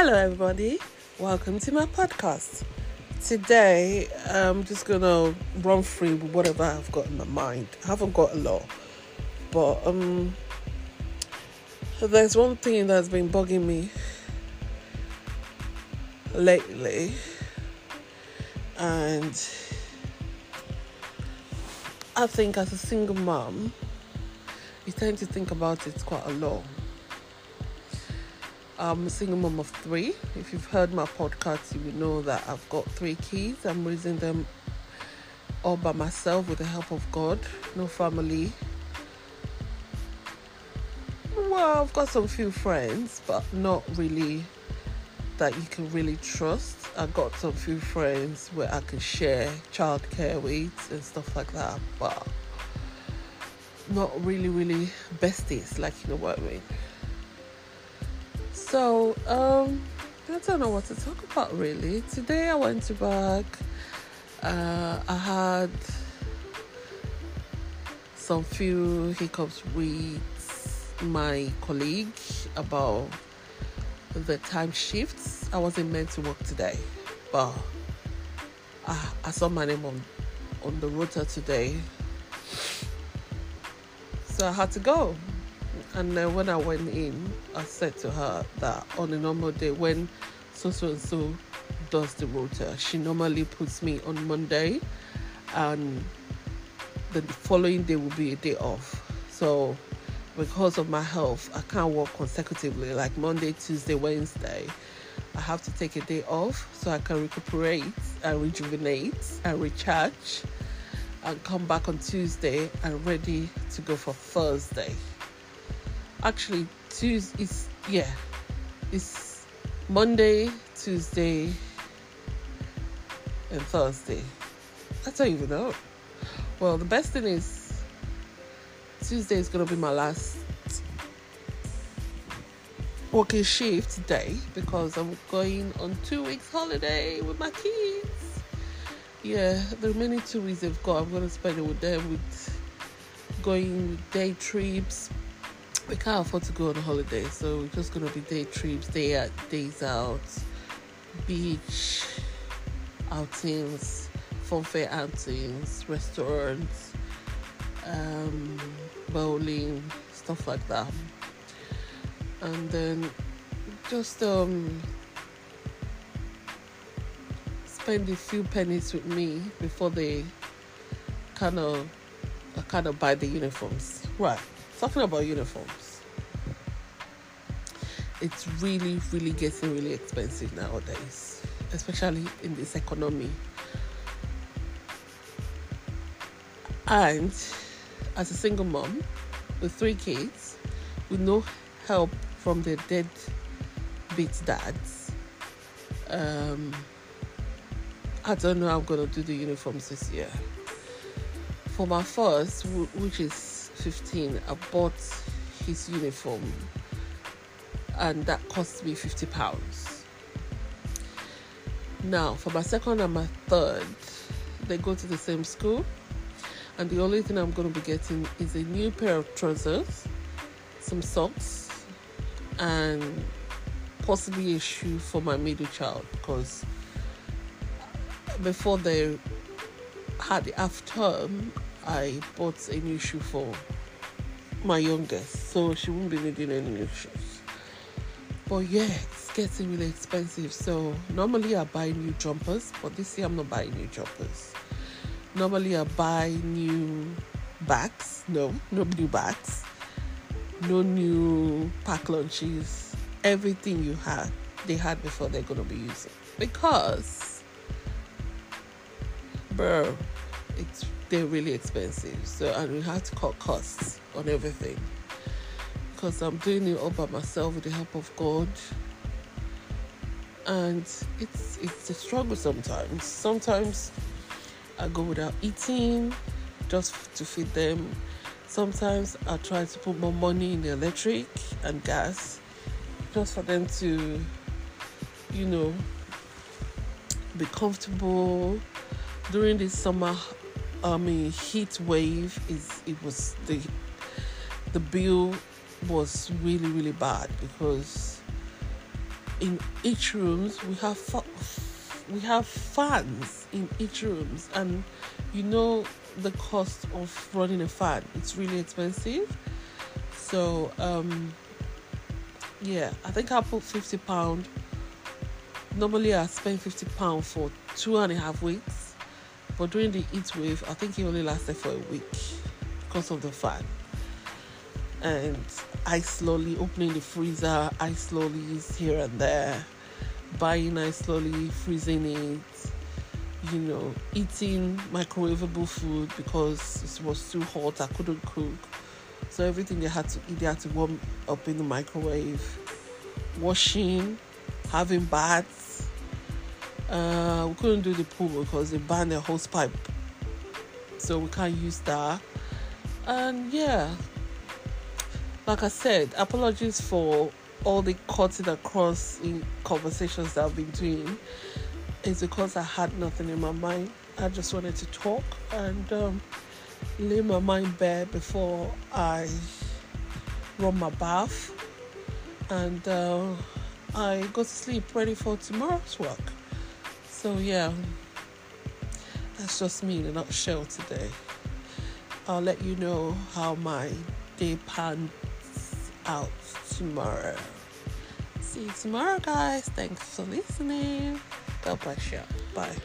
Hello, everybody. Welcome to my podcast. Today, I'm just gonna run through whatever I've got in my mind. I haven't got a lot, but um, there's one thing that's been bugging me lately, and I think as a single mom, you tend to think about it quite a lot. I'm a single mom of three. If you've heard my podcast, you will know that I've got three kids. I'm raising them all by myself with the help of God. No family. Well, I've got some few friends, but not really that you can really trust. I've got some few friends where I can share childcare with and stuff like that, but not really, really besties, like you know what I mean. So, um, I don't know what to talk about really. Today I went to work. Uh, I had some few hiccups with my colleague about the time shifts. I wasn't meant to work today, but I, I saw my name on on the router today, so I had to go. And then when I went in, I said to her that on a normal day, when so so and so does the rota, she normally puts me on Monday, and the following day will be a day off. So because of my health, I can't work consecutively like Monday, Tuesday, Wednesday. I have to take a day off so I can recuperate and rejuvenate and recharge and come back on Tuesday and ready to go for Thursday actually Tuesday is yeah, it's Monday, Tuesday, and Thursday. I don't even know. Well, the best thing is Tuesday is gonna be my last working shift day because I'm going on two weeks holiday with my kids. Yeah, the remaining two weeks they've got, I'm gonna spend it with them with going day trips, we can't afford to go on holiday, so we're just gonna be day trips, day out, days out, beach outings, fun fair outings, restaurants, um, bowling, stuff like that, and then just um, spend a few pennies with me before they kind of kind of buy the uniforms, right? Talking about uniforms it's really really getting really expensive nowadays especially in this economy. And as a single mom with three kids with no help from the dead beat dads um, i don't know how i'm gonna do the uniforms this year. For my first which is 15, I bought his uniform and that cost me 50 pounds. Now, for my second and my third, they go to the same school, and the only thing I'm going to be getting is a new pair of trousers, some socks, and possibly a shoe for my middle child because before they had the half term, I bought a new shoe for my youngest, so she won't be needing any new shoes. But yeah, it's getting really expensive. So normally I buy new jumpers, but this year I'm not buying new jumpers. Normally I buy new bags. No, no new bags. No new pack lunches. Everything you had, they had before they're gonna be using. Because bro, it's they're really expensive. So and we have to cut costs on everything because I'm doing it all by myself with the help of God. And it's it's a struggle sometimes. Sometimes I go without eating just to feed them. Sometimes I try to put more money in the electric and gas just for them to, you know, be comfortable during this summer I mean heat wave is it was the the bill was really really bad because in each rooms we have we have fans in each rooms. And you know the cost of running a fan it's really expensive. So um yeah i think i put 50 pound. Normally i spend 50 pound for two and a half weeks but during the heat wave i think it only lasted for a week because of the fan and I slowly opening the freezer, I slowly here and there, buying I slowly freezing it, you know, eating microwavable food because it was too hot, I couldn't cook. So everything they had to eat, they had to warm up in the microwave, washing, having baths. Uh, we couldn't do the pool because they banned the hose pipe, so we can't use that. And yeah, like I said, apologies for all the cutting across in conversations that I've been doing. It's because I had nothing in my mind. I just wanted to talk and um, lay my mind bare before I run my bath and uh, I go to sleep ready for tomorrow's work. So, yeah, that's just me in a nutshell today. I'll let you know how my day pans out tomorrow. See you tomorrow, guys. Thanks for listening. God bless you. Bye.